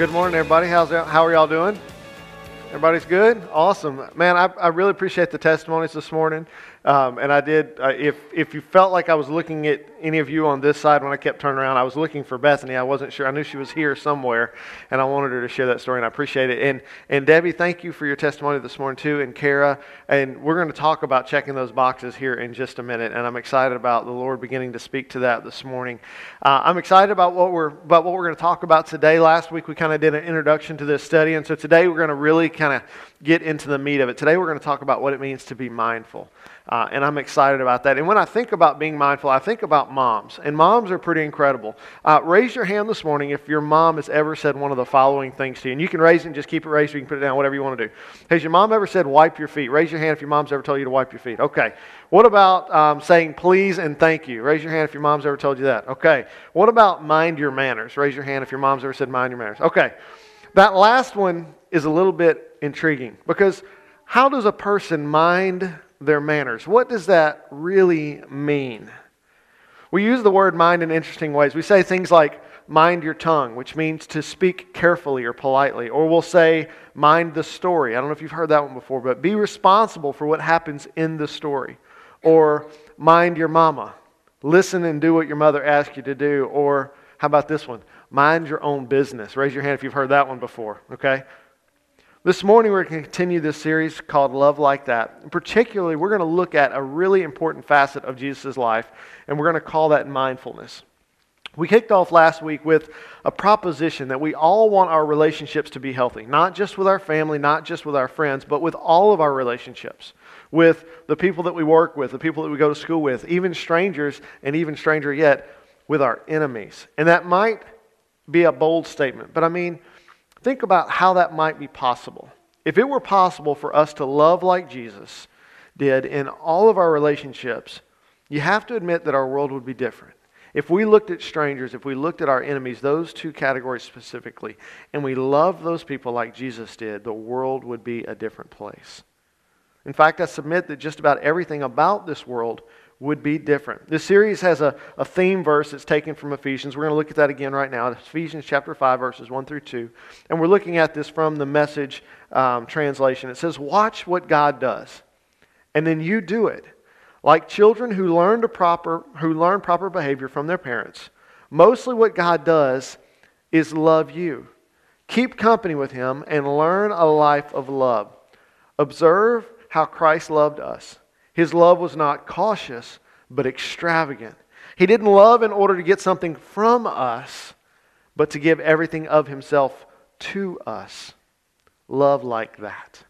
Good morning, everybody. How's how are y'all doing? Everybody's good? Awesome. Man, I, I really appreciate the testimonies this morning. Um, and I did, uh, if, if you felt like I was looking at any of you on this side when I kept turning around, I was looking for Bethany. I wasn't sure. I knew she was here somewhere, and I wanted her to share that story, and I appreciate it. And, and Debbie, thank you for your testimony this morning, too, and Kara. And we're going to talk about checking those boxes here in just a minute, and I'm excited about the Lord beginning to speak to that this morning. Uh, I'm excited about what we're, about what we're going to talk about today. Last week, we kind of did an introduction to this study, and so today we're going to really kind of get into the meat of it. Today, we're going to talk about what it means to be mindful. Uh, and I'm excited about that. And when I think about being mindful, I think about moms. And moms are pretty incredible. Uh, raise your hand this morning if your mom has ever said one of the following things to you. And you can raise it and just keep it raised, or you can put it down, whatever you want to do. Has your mom ever said, wipe your feet? Raise your hand if your mom's ever told you to wipe your feet. Okay. What about um, saying please and thank you? Raise your hand if your mom's ever told you that. Okay. What about mind your manners? Raise your hand if your mom's ever said mind your manners. Okay. That last one is a little bit intriguing because how does a person mind their manners. What does that really mean? We use the word mind in interesting ways. We say things like mind your tongue, which means to speak carefully or politely. Or we'll say mind the story. I don't know if you've heard that one before, but be responsible for what happens in the story. Or mind your mama. Listen and do what your mother asks you to do. Or how about this one? Mind your own business. Raise your hand if you've heard that one before, okay? This morning, we're going to continue this series called Love Like That. And particularly, we're going to look at a really important facet of Jesus' life, and we're going to call that mindfulness. We kicked off last week with a proposition that we all want our relationships to be healthy, not just with our family, not just with our friends, but with all of our relationships, with the people that we work with, the people that we go to school with, even strangers, and even stranger yet, with our enemies. And that might be a bold statement, but I mean, Think about how that might be possible. If it were possible for us to love like Jesus did in all of our relationships, you have to admit that our world would be different. If we looked at strangers, if we looked at our enemies, those two categories specifically, and we loved those people like Jesus did, the world would be a different place. In fact, I submit that just about everything about this world would be different. This series has a, a theme verse that's taken from Ephesians. We're going to look at that again right now. Ephesians chapter 5, verses 1 through 2. And we're looking at this from the message um, translation. It says, Watch what God does, and then you do it. Like children who learn, to proper, who learn proper behavior from their parents. Mostly what God does is love you. Keep company with Him and learn a life of love. Observe how Christ loved us his love was not cautious, but extravagant. He didn't love in order to get something from us, but to give everything of himself to us. Love like that.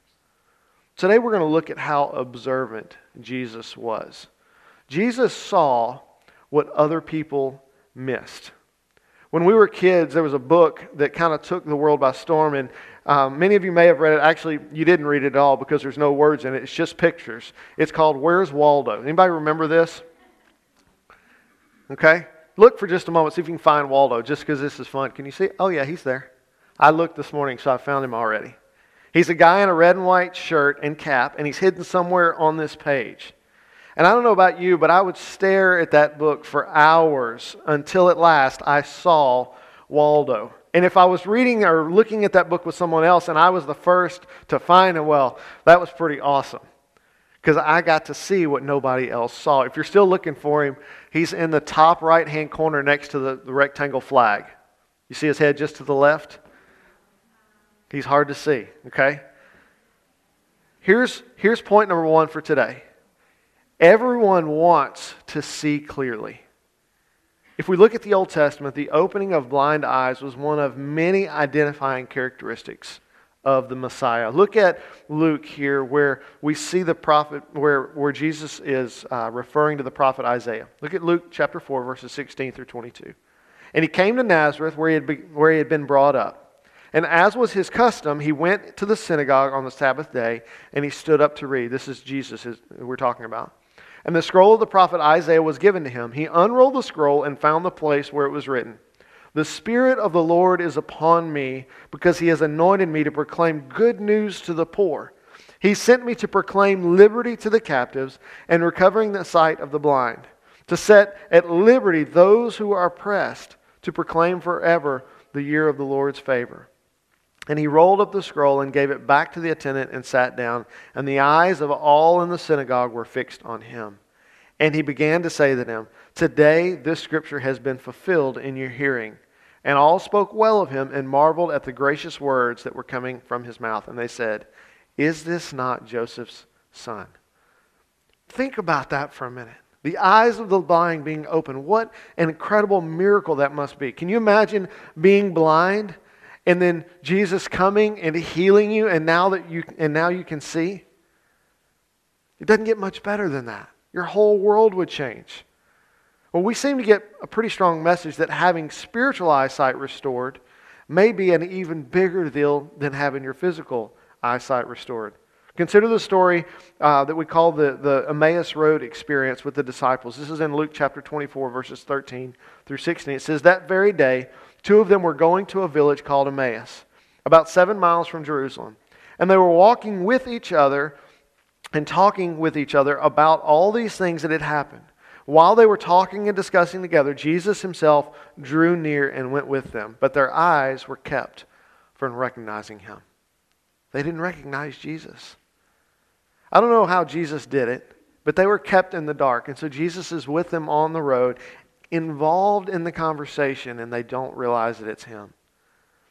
Today we're going to look at how observant Jesus was. Jesus saw what other people missed. When we were kids, there was a book that kind of took the world by storm, and um, many of you may have read it. Actually, you didn't read it at all because there's no words in it. It's just pictures. It's called Where's Waldo? Anybody remember this? Okay. Look for just a moment. See if you can find Waldo just because this is fun. Can you see? Oh, yeah, he's there. I looked this morning, so I found him already. He's a guy in a red and white shirt and cap, and he's hidden somewhere on this page. And I don't know about you, but I would stare at that book for hours until at last I saw Waldo. And if I was reading or looking at that book with someone else and I was the first to find it, well, that was pretty awesome. Because I got to see what nobody else saw. If you're still looking for him, he's in the top right hand corner next to the, the rectangle flag. You see his head just to the left? He's hard to see, okay? Here's, here's point number one for today everyone wants to see clearly. If we look at the Old Testament, the opening of blind eyes was one of many identifying characteristics of the Messiah. Look at Luke here, where we see the prophet, where, where Jesus is uh, referring to the prophet Isaiah. Look at Luke chapter 4, verses 16 through 22. And he came to Nazareth, where he had, be, where he had been brought up. And as was his custom, he went to the synagogue on the Sabbath day, and he stood up to read. This is Jesus we're talking about. And the scroll of the prophet Isaiah was given to him. He unrolled the scroll and found the place where it was written The Spirit of the Lord is upon me, because he has anointed me to proclaim good news to the poor. He sent me to proclaim liberty to the captives and recovering the sight of the blind, to set at liberty those who are oppressed, to proclaim forever the year of the Lord's favor. And he rolled up the scroll and gave it back to the attendant and sat down. And the eyes of all in the synagogue were fixed on him. And he began to say to them, Today this scripture has been fulfilled in your hearing. And all spoke well of him and marveled at the gracious words that were coming from his mouth. And they said, Is this not Joseph's son? Think about that for a minute. The eyes of the blind being open. What an incredible miracle that must be. Can you imagine being blind and then Jesus coming and healing you and now that you and now you can see? It doesn't get much better than that. Your whole world would change. Well, we seem to get a pretty strong message that having spiritual eyesight restored may be an even bigger deal than having your physical eyesight restored. Consider the story uh, that we call the, the Emmaus Road experience with the disciples. This is in Luke chapter 24, verses 13 through 16. It says, That very day, two of them were going to a village called Emmaus, about seven miles from Jerusalem. And they were walking with each other and talking with each other about all these things that had happened. While they were talking and discussing together, Jesus himself drew near and went with them, but their eyes were kept from recognizing him. They didn't recognize Jesus. I don't know how Jesus did it, but they were kept in the dark. And so Jesus is with them on the road, involved in the conversation, and they don't realize that it's him.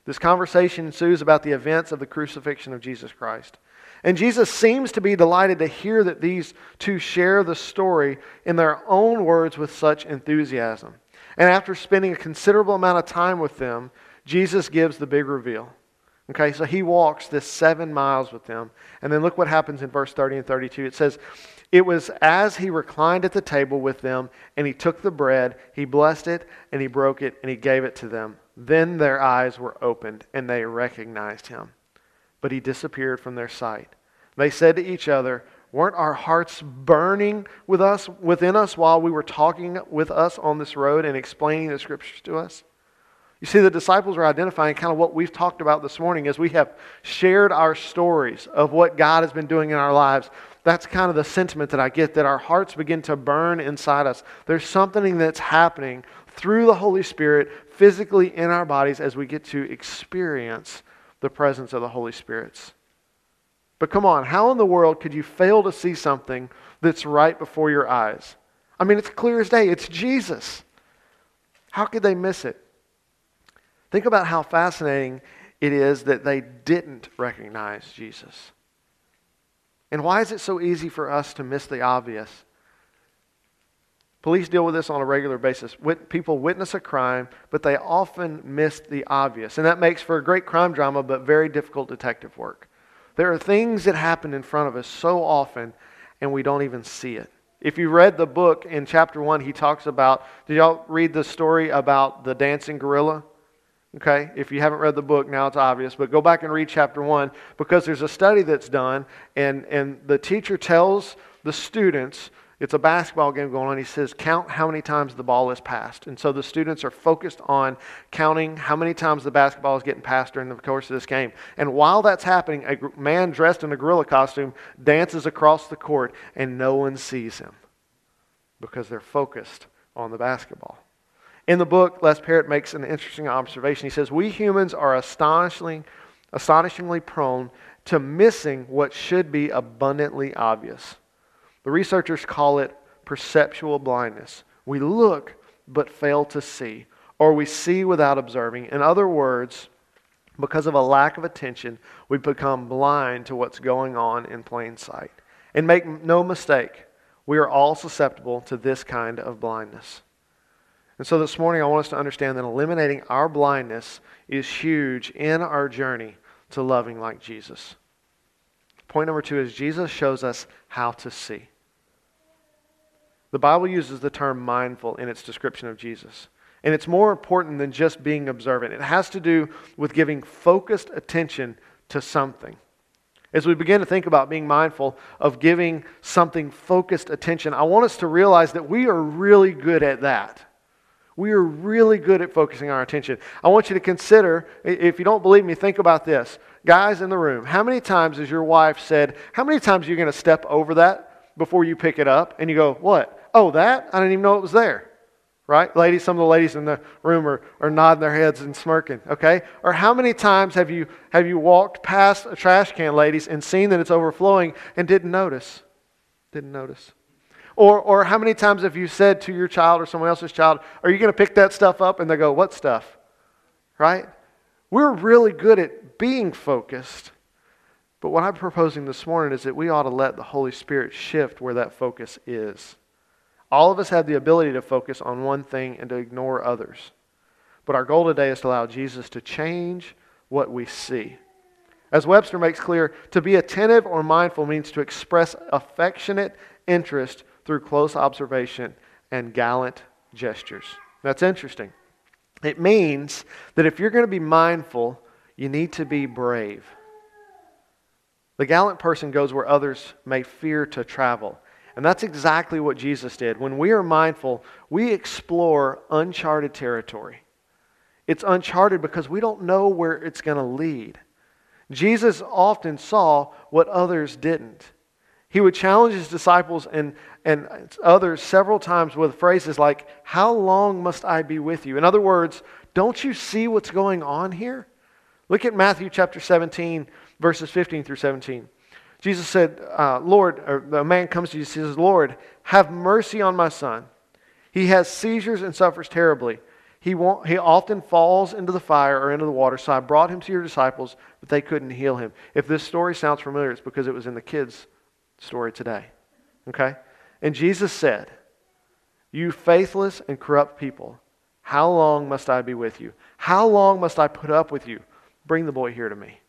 This conversation ensues about the events of the crucifixion of Jesus Christ. And Jesus seems to be delighted to hear that these two share the story in their own words with such enthusiasm. And after spending a considerable amount of time with them, Jesus gives the big reveal. Okay, so he walks this seven miles with them. And then look what happens in verse 30 and 32. It says, It was as he reclined at the table with them, and he took the bread, he blessed it, and he broke it, and he gave it to them. Then their eyes were opened, and they recognized him but he disappeared from their sight. They said to each other, Weren't our hearts burning with us within us while we were talking with us on this road and explaining the scriptures to us? You see, the disciples are identifying kind of what we've talked about this morning as we have shared our stories of what God has been doing in our lives. That's kind of the sentiment that I get that our hearts begin to burn inside us. There's something that's happening through the Holy Spirit physically in our bodies as we get to experience the presence of the Holy Spirit's. But come on, how in the world could you fail to see something that's right before your eyes? I mean, it's clear as day. It's Jesus. How could they miss it? Think about how fascinating it is that they didn't recognize Jesus. And why is it so easy for us to miss the obvious? Police deal with this on a regular basis. People witness a crime, but they often miss the obvious. And that makes for a great crime drama, but very difficult detective work. There are things that happen in front of us so often, and we don't even see it. If you read the book in chapter 1, he talks about, did y'all read the story about the dancing gorilla? Okay, if you haven't read the book, now it's obvious, but go back and read chapter 1 because there's a study that's done, and, and the teacher tells the students it's a basketball game going on. He says, Count how many times the ball is passed. And so the students are focused on counting how many times the basketball is getting passed during the course of this game. And while that's happening, a man dressed in a gorilla costume dances across the court, and no one sees him because they're focused on the basketball. In the book, Les Parrott makes an interesting observation. He says, We humans are astonishingly, astonishingly prone to missing what should be abundantly obvious. The researchers call it perceptual blindness. We look but fail to see, or we see without observing. In other words, because of a lack of attention, we become blind to what's going on in plain sight. And make no mistake, we are all susceptible to this kind of blindness. And so this morning, I want us to understand that eliminating our blindness is huge in our journey to loving like Jesus. Point number two is Jesus shows us how to see. The Bible uses the term mindful in its description of Jesus. And it's more important than just being observant, it has to do with giving focused attention to something. As we begin to think about being mindful of giving something focused attention, I want us to realize that we are really good at that. We are really good at focusing our attention. I want you to consider, if you don't believe me, think about this. Guys in the room, how many times has your wife said, How many times are you going to step over that before you pick it up? And you go, What? Oh, that? I didn't even know it was there. right? Ladies, some of the ladies in the room are, are nodding their heads and smirking, okay? Or how many times have you, have you walked past a trash can, ladies, and seen that it's overflowing and didn't notice? Didn't notice. Or, or how many times have you said to your child or someone else's child, Are you going to pick that stuff up? And they go, What stuff? Right? We're really good at being focused. But what I'm proposing this morning is that we ought to let the Holy Spirit shift where that focus is. All of us have the ability to focus on one thing and to ignore others. But our goal today is to allow Jesus to change what we see. As Webster makes clear, to be attentive or mindful means to express affectionate interest through close observation and gallant gestures. That's interesting. It means that if you're going to be mindful, you need to be brave. The gallant person goes where others may fear to travel. And that's exactly what Jesus did. When we are mindful, we explore uncharted territory. It's uncharted because we don't know where it's going to lead. Jesus often saw what others didn't. He would challenge his disciples and, and others several times with phrases like, How long must I be with you? In other words, don't you see what's going on here? Look at Matthew chapter 17, verses 15 through 17. Jesus said, uh, Lord, or the man comes to Jesus and says, Lord, have mercy on my son. He has seizures and suffers terribly. He, won't, he often falls into the fire or into the water, so I brought him to your disciples, but they couldn't heal him. If this story sounds familiar, it's because it was in the kids' story today. Okay? And Jesus said, You faithless and corrupt people, how long must I be with you? How long must I put up with you? Bring the boy here to me.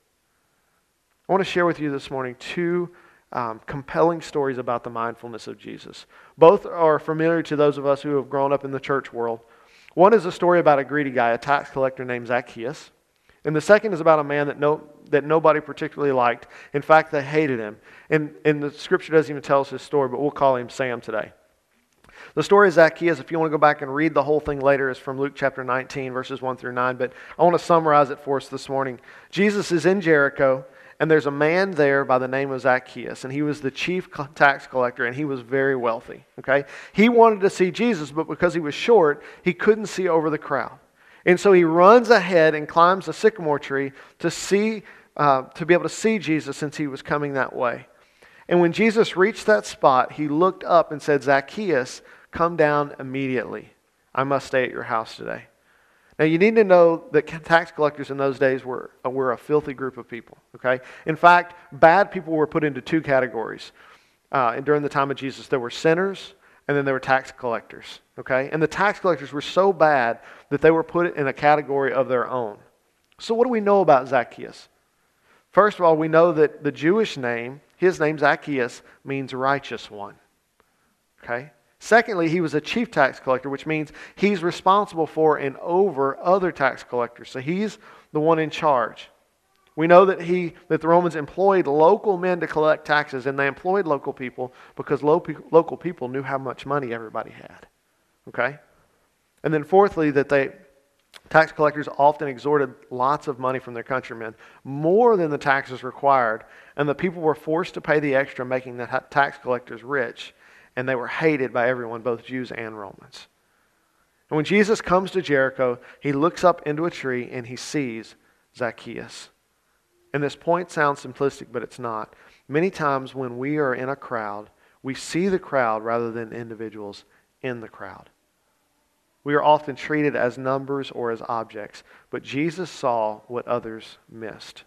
I want to share with you this morning two um, compelling stories about the mindfulness of Jesus. Both are familiar to those of us who have grown up in the church world. One is a story about a greedy guy, a tax collector named Zacchaeus. And the second is about a man that, no, that nobody particularly liked. In fact, they hated him. And, and the scripture doesn't even tell us his story, but we'll call him Sam today. The story of Zacchaeus, if you want to go back and read the whole thing later, is from Luke chapter 19, verses 1 through 9. But I want to summarize it for us this morning. Jesus is in Jericho. And there's a man there by the name of Zacchaeus, and he was the chief tax collector, and he was very wealthy. Okay? He wanted to see Jesus, but because he was short, he couldn't see over the crowd. And so he runs ahead and climbs a sycamore tree to see, uh, to be able to see Jesus since he was coming that way. And when Jesus reached that spot, he looked up and said, Zacchaeus, come down immediately. I must stay at your house today. Now, you need to know that tax collectors in those days were, uh, were a filthy group of people, okay? In fact, bad people were put into two categories. Uh, and during the time of Jesus, there were sinners and then there were tax collectors, okay? And the tax collectors were so bad that they were put in a category of their own. So, what do we know about Zacchaeus? First of all, we know that the Jewish name, his name Zacchaeus, means righteous one, okay? Secondly, he was a chief tax collector, which means he's responsible for and over other tax collectors. So he's the one in charge. We know that he that the Romans employed local men to collect taxes, and they employed local people because local people knew how much money everybody had. Okay? And then fourthly, that they tax collectors often extorted lots of money from their countrymen, more than the taxes required, and the people were forced to pay the extra, making the tax collectors rich and they were hated by everyone, both Jews and Romans. And when Jesus comes to Jericho, he looks up into a tree and he sees Zacchaeus. And this point sounds simplistic, but it's not. Many times when we are in a crowd, we see the crowd rather than individuals in the crowd. We are often treated as numbers or as objects, but Jesus saw what others missed.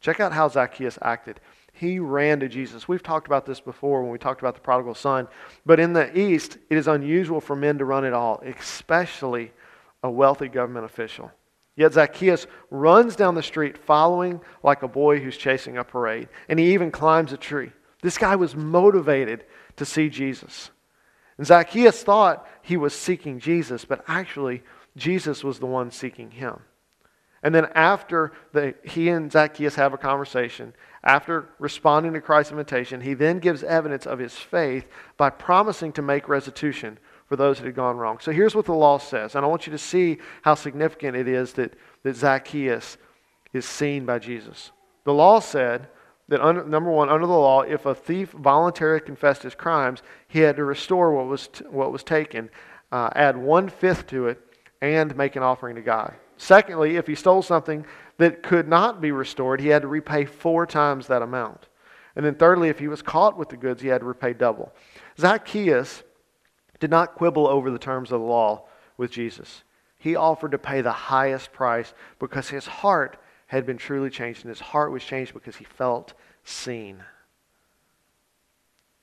Check out how Zacchaeus acted. He ran to Jesus. We've talked about this before when we talked about the prodigal son. But in the East, it is unusual for men to run at all, especially a wealthy government official. Yet Zacchaeus runs down the street following like a boy who's chasing a parade, and he even climbs a tree. This guy was motivated to see Jesus. And Zacchaeus thought he was seeking Jesus, but actually, Jesus was the one seeking him. And then after the, he and Zacchaeus have a conversation, after responding to Christ's invitation, he then gives evidence of his faith by promising to make restitution for those that had gone wrong. So here's what the law says, and I want you to see how significant it is that, that Zacchaeus is seen by Jesus. The law said that, under, number one, under the law, if a thief voluntarily confessed his crimes, he had to restore what was, t- what was taken uh, add one fifth to it, and make an offering to God. Secondly, if he stole something that could not be restored, he had to repay four times that amount. And then thirdly, if he was caught with the goods, he had to repay double. Zacchaeus did not quibble over the terms of the law with Jesus. He offered to pay the highest price because his heart had been truly changed, and his heart was changed because he felt seen.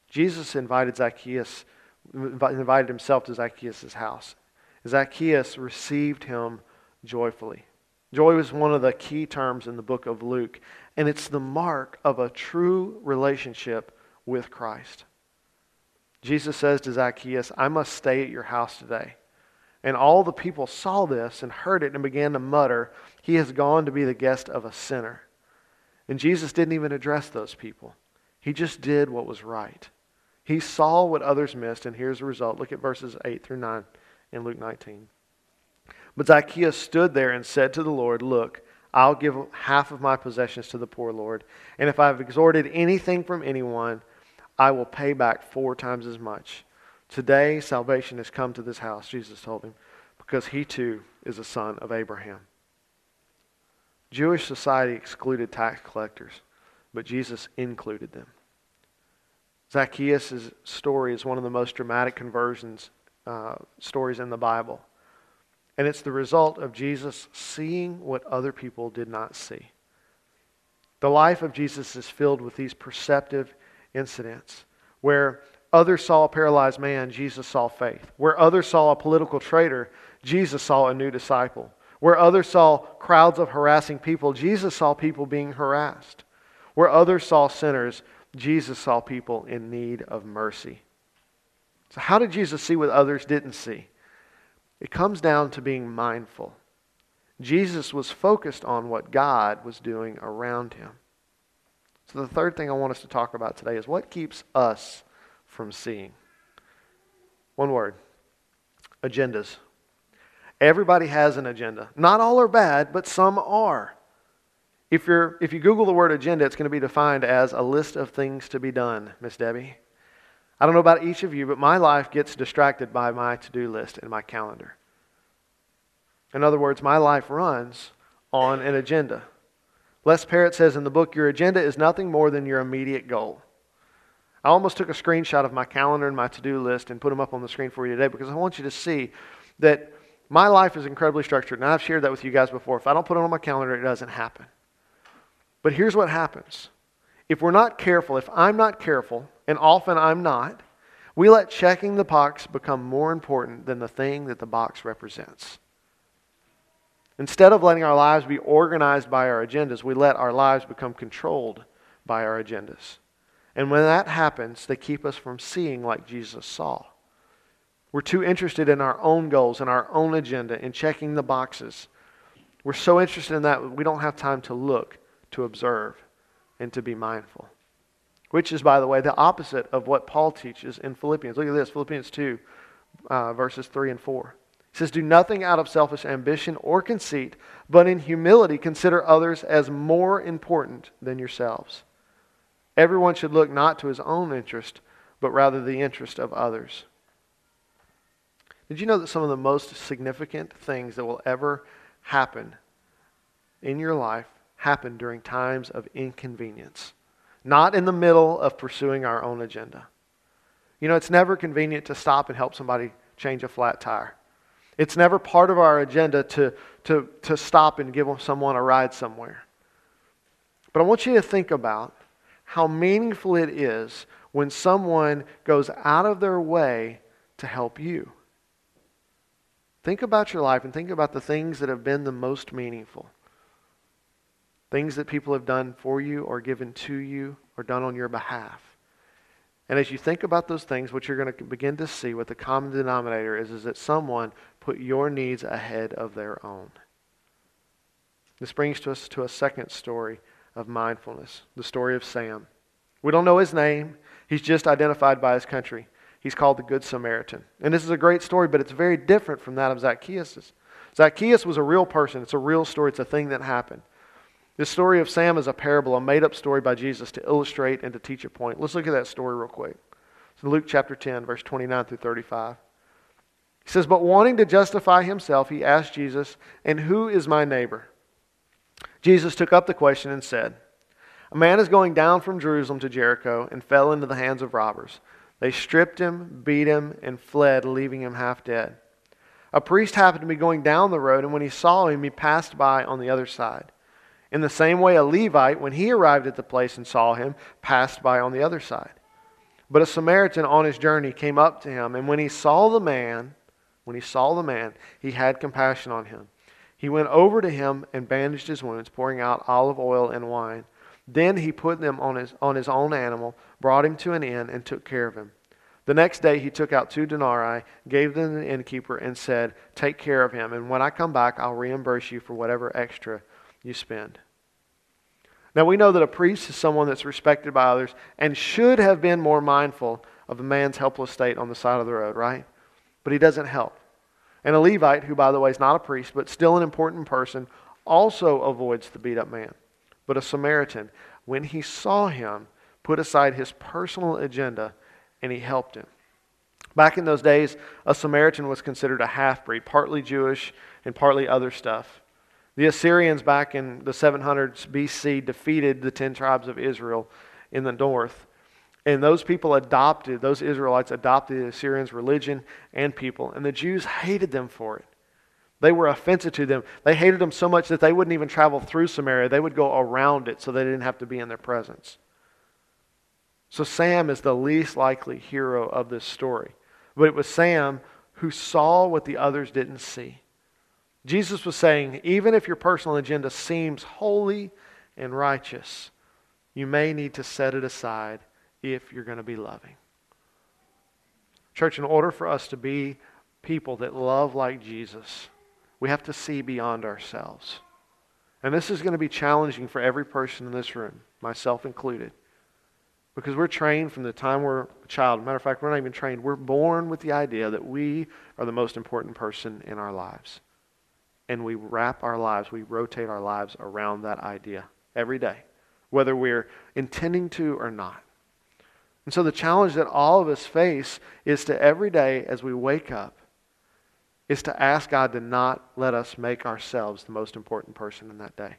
Jesus invited Zacchaeus, invited himself to Zacchaeus' house. Zacchaeus received him joyfully. Joy was one of the key terms in the book of Luke, and it's the mark of a true relationship with Christ. Jesus says to Zacchaeus, I must stay at your house today. And all the people saw this and heard it and began to mutter, He has gone to be the guest of a sinner. And Jesus didn't even address those people, He just did what was right. He saw what others missed, and here's the result. Look at verses 8 through 9 in Luke 19. But Zacchaeus stood there and said to the Lord, Look, I'll give half of my possessions to the poor, Lord. And if I've extorted anything from anyone, I will pay back four times as much. Today, salvation has come to this house, Jesus told him, because he too is a son of Abraham. Jewish society excluded tax collectors, but Jesus included them. Zacchaeus' story is one of the most dramatic conversions uh, stories in the Bible. And it's the result of Jesus seeing what other people did not see. The life of Jesus is filled with these perceptive incidents where others saw a paralyzed man, Jesus saw faith. Where others saw a political traitor, Jesus saw a new disciple. Where others saw crowds of harassing people, Jesus saw people being harassed. Where others saw sinners, Jesus saw people in need of mercy. So, how did Jesus see what others didn't see? It comes down to being mindful. Jesus was focused on what God was doing around him. So, the third thing I want us to talk about today is what keeps us from seeing. One word agendas. Everybody has an agenda. Not all are bad, but some are. If, you're, if you Google the word agenda, it's going to be defined as a list of things to be done, Miss Debbie. I don't know about each of you, but my life gets distracted by my to do list and my calendar. In other words, my life runs on an agenda. Les Parrott says in the book, Your agenda is nothing more than your immediate goal. I almost took a screenshot of my calendar and my to do list and put them up on the screen for you today because I want you to see that my life is incredibly structured. And I've shared that with you guys before. If I don't put it on my calendar, it doesn't happen. But here's what happens if we're not careful, if I'm not careful, and often I'm not, we let checking the box become more important than the thing that the box represents. Instead of letting our lives be organized by our agendas, we let our lives become controlled by our agendas. And when that happens, they keep us from seeing like Jesus saw. We're too interested in our own goals and our own agenda in checking the boxes. We're so interested in that we don't have time to look, to observe, and to be mindful which is, by the way, the opposite of what Paul teaches in Philippians. Look at this Philippians 2, uh, verses 3 and 4. Says, Do nothing out of selfish ambition or conceit, but in humility consider others as more important than yourselves. Everyone should look not to his own interest, but rather the interest of others. Did you know that some of the most significant things that will ever happen in your life happen during times of inconvenience? not in the middle of pursuing our own agenda. You know, it's never convenient to stop and help somebody change a flat tire. It's never part of our agenda to, to, to stop and give someone a ride somewhere. But I want you to think about how meaningful it is when someone goes out of their way to help you. Think about your life and think about the things that have been the most meaningful. Things that people have done for you or given to you or done on your behalf. And as you think about those things, what you're going to begin to see, what the common denominator is, is that someone put your needs ahead of their own. This brings to us to a second story of mindfulness, the story of Sam. We don't know his name. He's just identified by his country. He's called the Good Samaritan. And this is a great story, but it's very different from that of Zacchaeus. Zacchaeus was a real person. It's a real story. It's a thing that happened. This story of Sam is a parable, a made up story by Jesus to illustrate and to teach a point. Let's look at that story real quick. It's in Luke chapter 10, verse 29 through 35. He says, But wanting to justify himself, he asked Jesus, And who is my neighbor? Jesus took up the question and said, A man is going down from Jerusalem to Jericho and fell into the hands of robbers. They stripped him, beat him, and fled, leaving him half dead. A priest happened to be going down the road, and when he saw him, he passed by on the other side. In the same way, a Levite, when he arrived at the place and saw him, passed by on the other side. But a Samaritan on his journey came up to him, and when he saw the man, when he saw the man, he had compassion on him. He went over to him and bandaged his wounds, pouring out olive oil and wine. Then he put them on his, on his own animal, brought him to an inn, and took care of him. The next day he took out two denarii, gave them to the innkeeper, and said, Take care of him, and when I come back, I'll reimburse you for whatever extra you spend. Now we know that a priest is someone that's respected by others and should have been more mindful of a man's helpless state on the side of the road, right? But he doesn't help. And a Levite, who by the way is not a priest, but still an important person, also avoids the beat up man. But a Samaritan, when he saw him, put aside his personal agenda and he helped him. Back in those days, a Samaritan was considered a half breed, partly Jewish and partly other stuff. The Assyrians back in the 700s BC defeated the 10 tribes of Israel in the north. And those people adopted, those Israelites adopted the Assyrians' religion and people. And the Jews hated them for it. They were offensive to them. They hated them so much that they wouldn't even travel through Samaria. They would go around it so they didn't have to be in their presence. So Sam is the least likely hero of this story. But it was Sam who saw what the others didn't see. Jesus was saying, even if your personal agenda seems holy and righteous, you may need to set it aside if you're going to be loving. Church, in order for us to be people that love like Jesus, we have to see beyond ourselves. And this is going to be challenging for every person in this room, myself included. Because we're trained from the time we're a child. Matter of fact, we're not even trained. We're born with the idea that we are the most important person in our lives and we wrap our lives, we rotate our lives around that idea every day, whether we're intending to or not. And so the challenge that all of us face is to every day as we wake up, is to ask God to not let us make ourselves the most important person in that day.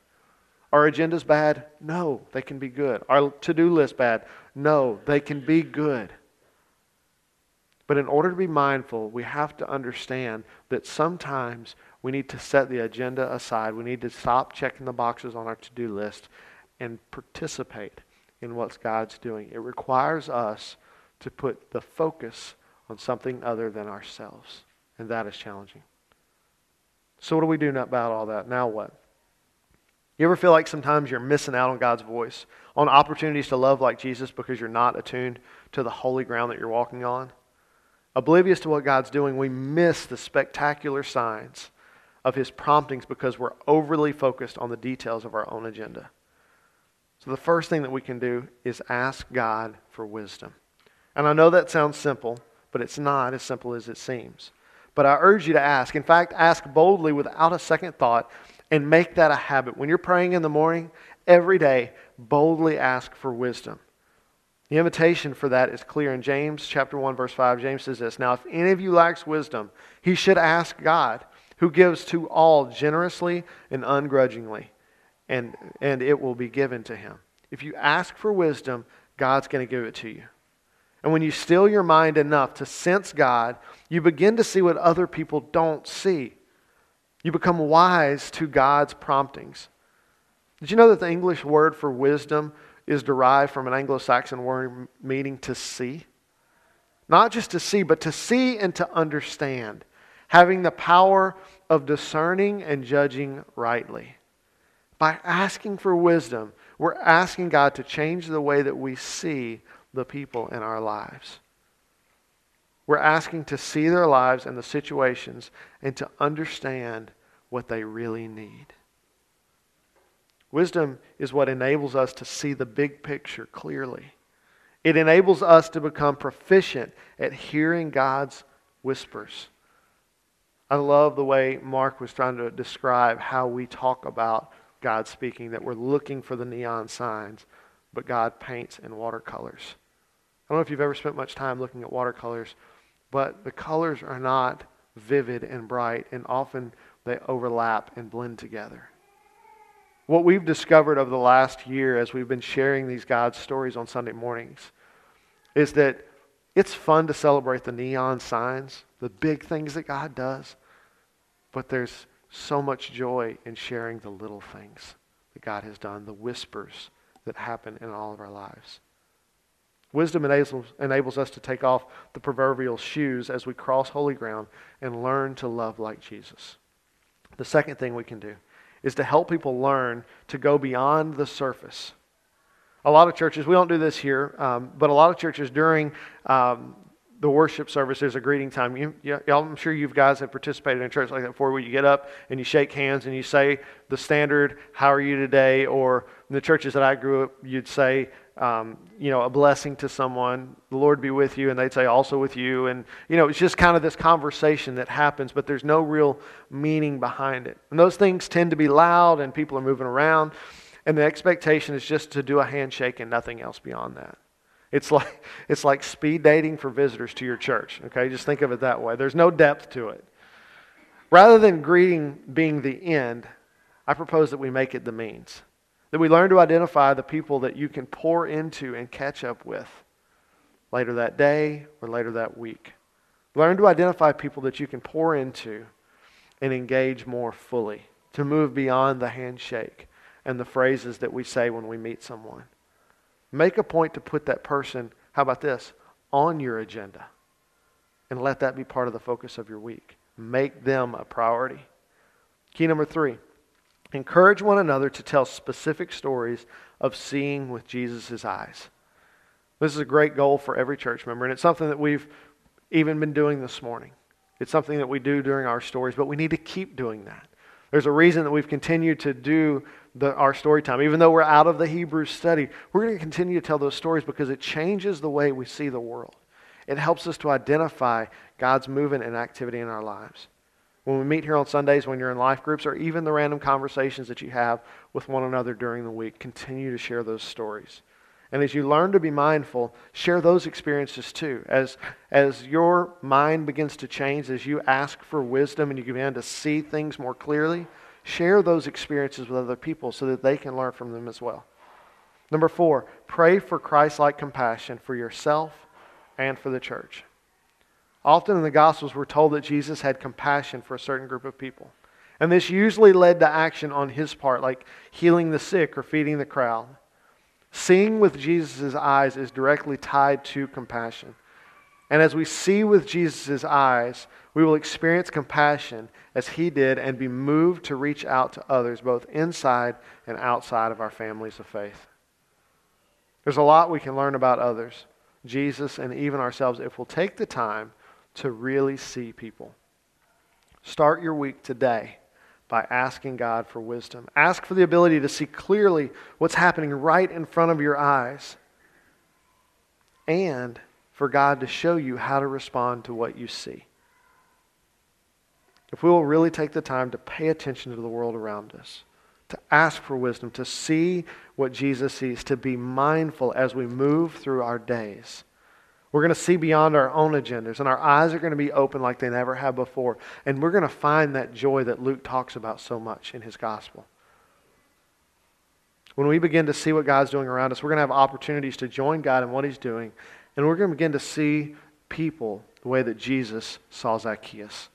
Our agenda's bad? No, they can be good. Our to do list bad? No, they can be good. But in order to be mindful, we have to understand that sometimes we need to set the agenda aside. We need to stop checking the boxes on our to do list and participate in what God's doing. It requires us to put the focus on something other than ourselves. And that is challenging. So, what do we do about all that? Now, what? You ever feel like sometimes you're missing out on God's voice, on opportunities to love like Jesus because you're not attuned to the holy ground that you're walking on? Oblivious to what God's doing, we miss the spectacular signs of his promptings because we're overly focused on the details of our own agenda. So, the first thing that we can do is ask God for wisdom. And I know that sounds simple, but it's not as simple as it seems. But I urge you to ask. In fact, ask boldly without a second thought and make that a habit. When you're praying in the morning, every day, boldly ask for wisdom. The invitation for that is clear in James chapter 1 verse 5. James says this, "Now if any of you lacks wisdom, he should ask God, who gives to all generously and ungrudgingly, and, and it will be given to him. If you ask for wisdom, God's going to give it to you. And when you still your mind enough to sense God, you begin to see what other people don't see. You become wise to God's promptings. Did you know that the English word for wisdom is derived from an Anglo Saxon word meaning to see? Not just to see, but to see and to understand having the power of discerning and judging rightly. By asking for wisdom, we're asking God to change the way that we see the people in our lives. We're asking to see their lives and the situations and to understand what they really need. Wisdom is what enables us to see the big picture clearly. It enables us to become proficient at hearing God's whispers. I love the way Mark was trying to describe how we talk about God speaking, that we're looking for the neon signs, but God paints in watercolors. I don't know if you've ever spent much time looking at watercolors, but the colors are not vivid and bright, and often they overlap and blend together. What we've discovered over the last year as we've been sharing these God stories on Sunday mornings is that it's fun to celebrate the neon signs, the big things that God does, but there's so much joy in sharing the little things that God has done, the whispers that happen in all of our lives. Wisdom enables, enables us to take off the proverbial shoes as we cross holy ground and learn to love like Jesus. The second thing we can do is to help people learn to go beyond the surface. A lot of churches, we don't do this here, um, but a lot of churches during um, the worship service, there's a greeting time. You, you, I'm sure you guys have participated in church like that before, where you get up and you shake hands and you say the standard, "How are you today?" Or in the churches that I grew up, you'd say, um, you know, a blessing to someone, the Lord be with you, and they'd say also with you. And, you know, it's just kind of this conversation that happens, but there's no real meaning behind it. And those things tend to be loud and people are moving around, and the expectation is just to do a handshake and nothing else beyond that. It's like, it's like speed dating for visitors to your church, okay? Just think of it that way. There's no depth to it. Rather than greeting being the end, I propose that we make it the means. That we learn to identify the people that you can pour into and catch up with later that day or later that week. Learn to identify people that you can pour into and engage more fully, to move beyond the handshake and the phrases that we say when we meet someone. Make a point to put that person, how about this, on your agenda and let that be part of the focus of your week. Make them a priority. Key number three Encourage one another to tell specific stories of seeing with Jesus' eyes. This is a great goal for every church member, and it's something that we've even been doing this morning. It's something that we do during our stories, but we need to keep doing that. There's a reason that we've continued to do the, our story time. Even though we're out of the Hebrew study, we're going to continue to tell those stories because it changes the way we see the world. It helps us to identify God's movement and activity in our lives when we meet here on Sundays, when you're in life groups, or even the random conversations that you have with one another during the week, continue to share those stories. And as you learn to be mindful, share those experiences too. As, as your mind begins to change, as you ask for wisdom and you begin to see things more clearly, share those experiences with other people so that they can learn from them as well. Number four, pray for Christ like compassion for yourself and for the church. Often in the Gospels, we're told that Jesus had compassion for a certain group of people. And this usually led to action on his part, like healing the sick or feeding the crowd. Seeing with Jesus' eyes is directly tied to compassion. And as we see with Jesus' eyes, we will experience compassion as he did and be moved to reach out to others, both inside and outside of our families of faith. There's a lot we can learn about others, Jesus, and even ourselves if we'll take the time to really see people. Start your week today by asking God for wisdom. Ask for the ability to see clearly what's happening right in front of your eyes and for God to show you how to respond to what you see. If we will really take the time to pay attention to the world around us, to ask for wisdom, to see what Jesus sees, to be mindful as we move through our days, we're going to see beyond our own agendas, and our eyes are going to be open like they never have before. And we're going to find that joy that Luke talks about so much in his gospel. When we begin to see what God's doing around us, we're going to have opportunities to join God in what he's doing, and we're going to begin to see people the way that Jesus saw Zacchaeus.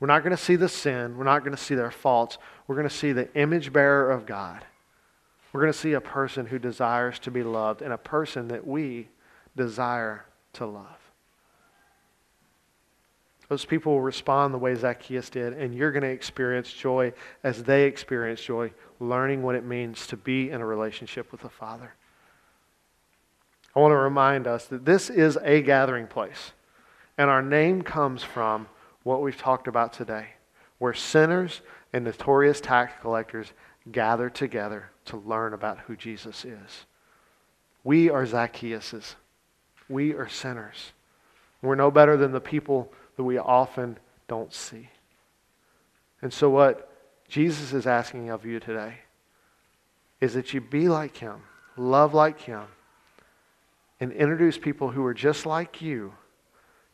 We're not going to see the sin, we're not going to see their faults. We're going to see the image bearer of God. We're going to see a person who desires to be loved and a person that we desire to love. Those people will respond the way Zacchaeus did, and you're going to experience joy as they experience joy, learning what it means to be in a relationship with the Father. I want to remind us that this is a gathering place, and our name comes from what we've talked about today, where sinners and notorious tax collectors gather together to learn about who Jesus is. We are Zacchaeuses. We are sinners. We're no better than the people that we often don't see. And so, what Jesus is asking of you today is that you be like him, love like him, and introduce people who are just like you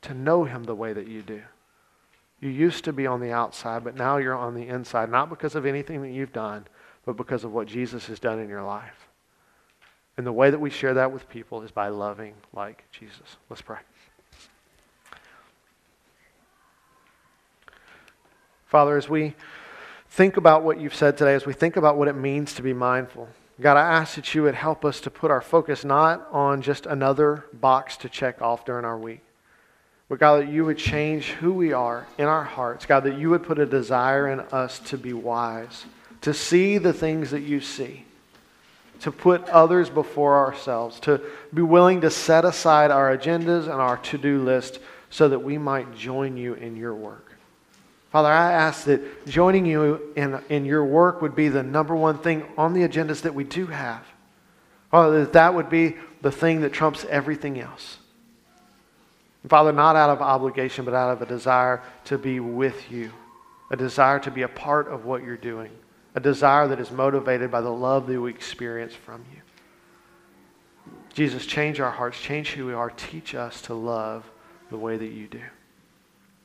to know him the way that you do. You used to be on the outside, but now you're on the inside, not because of anything that you've done, but because of what Jesus has done in your life. And the way that we share that with people is by loving like Jesus. Let's pray. Father, as we think about what you've said today, as we think about what it means to be mindful, God, I ask that you would help us to put our focus not on just another box to check off during our week, but God, that you would change who we are in our hearts. God, that you would put a desire in us to be wise, to see the things that you see, to put others before ourselves, to be willing to set aside our agendas and our to do list so that we might join you in your work. Father, I ask that joining you in, in your work would be the number one thing on the agendas that we do have. Father, that that would be the thing that trumps everything else. And Father, not out of obligation, but out of a desire to be with you, a desire to be a part of what you're doing, a desire that is motivated by the love that we experience from you. Jesus, change our hearts, change who we are, teach us to love the way that you do.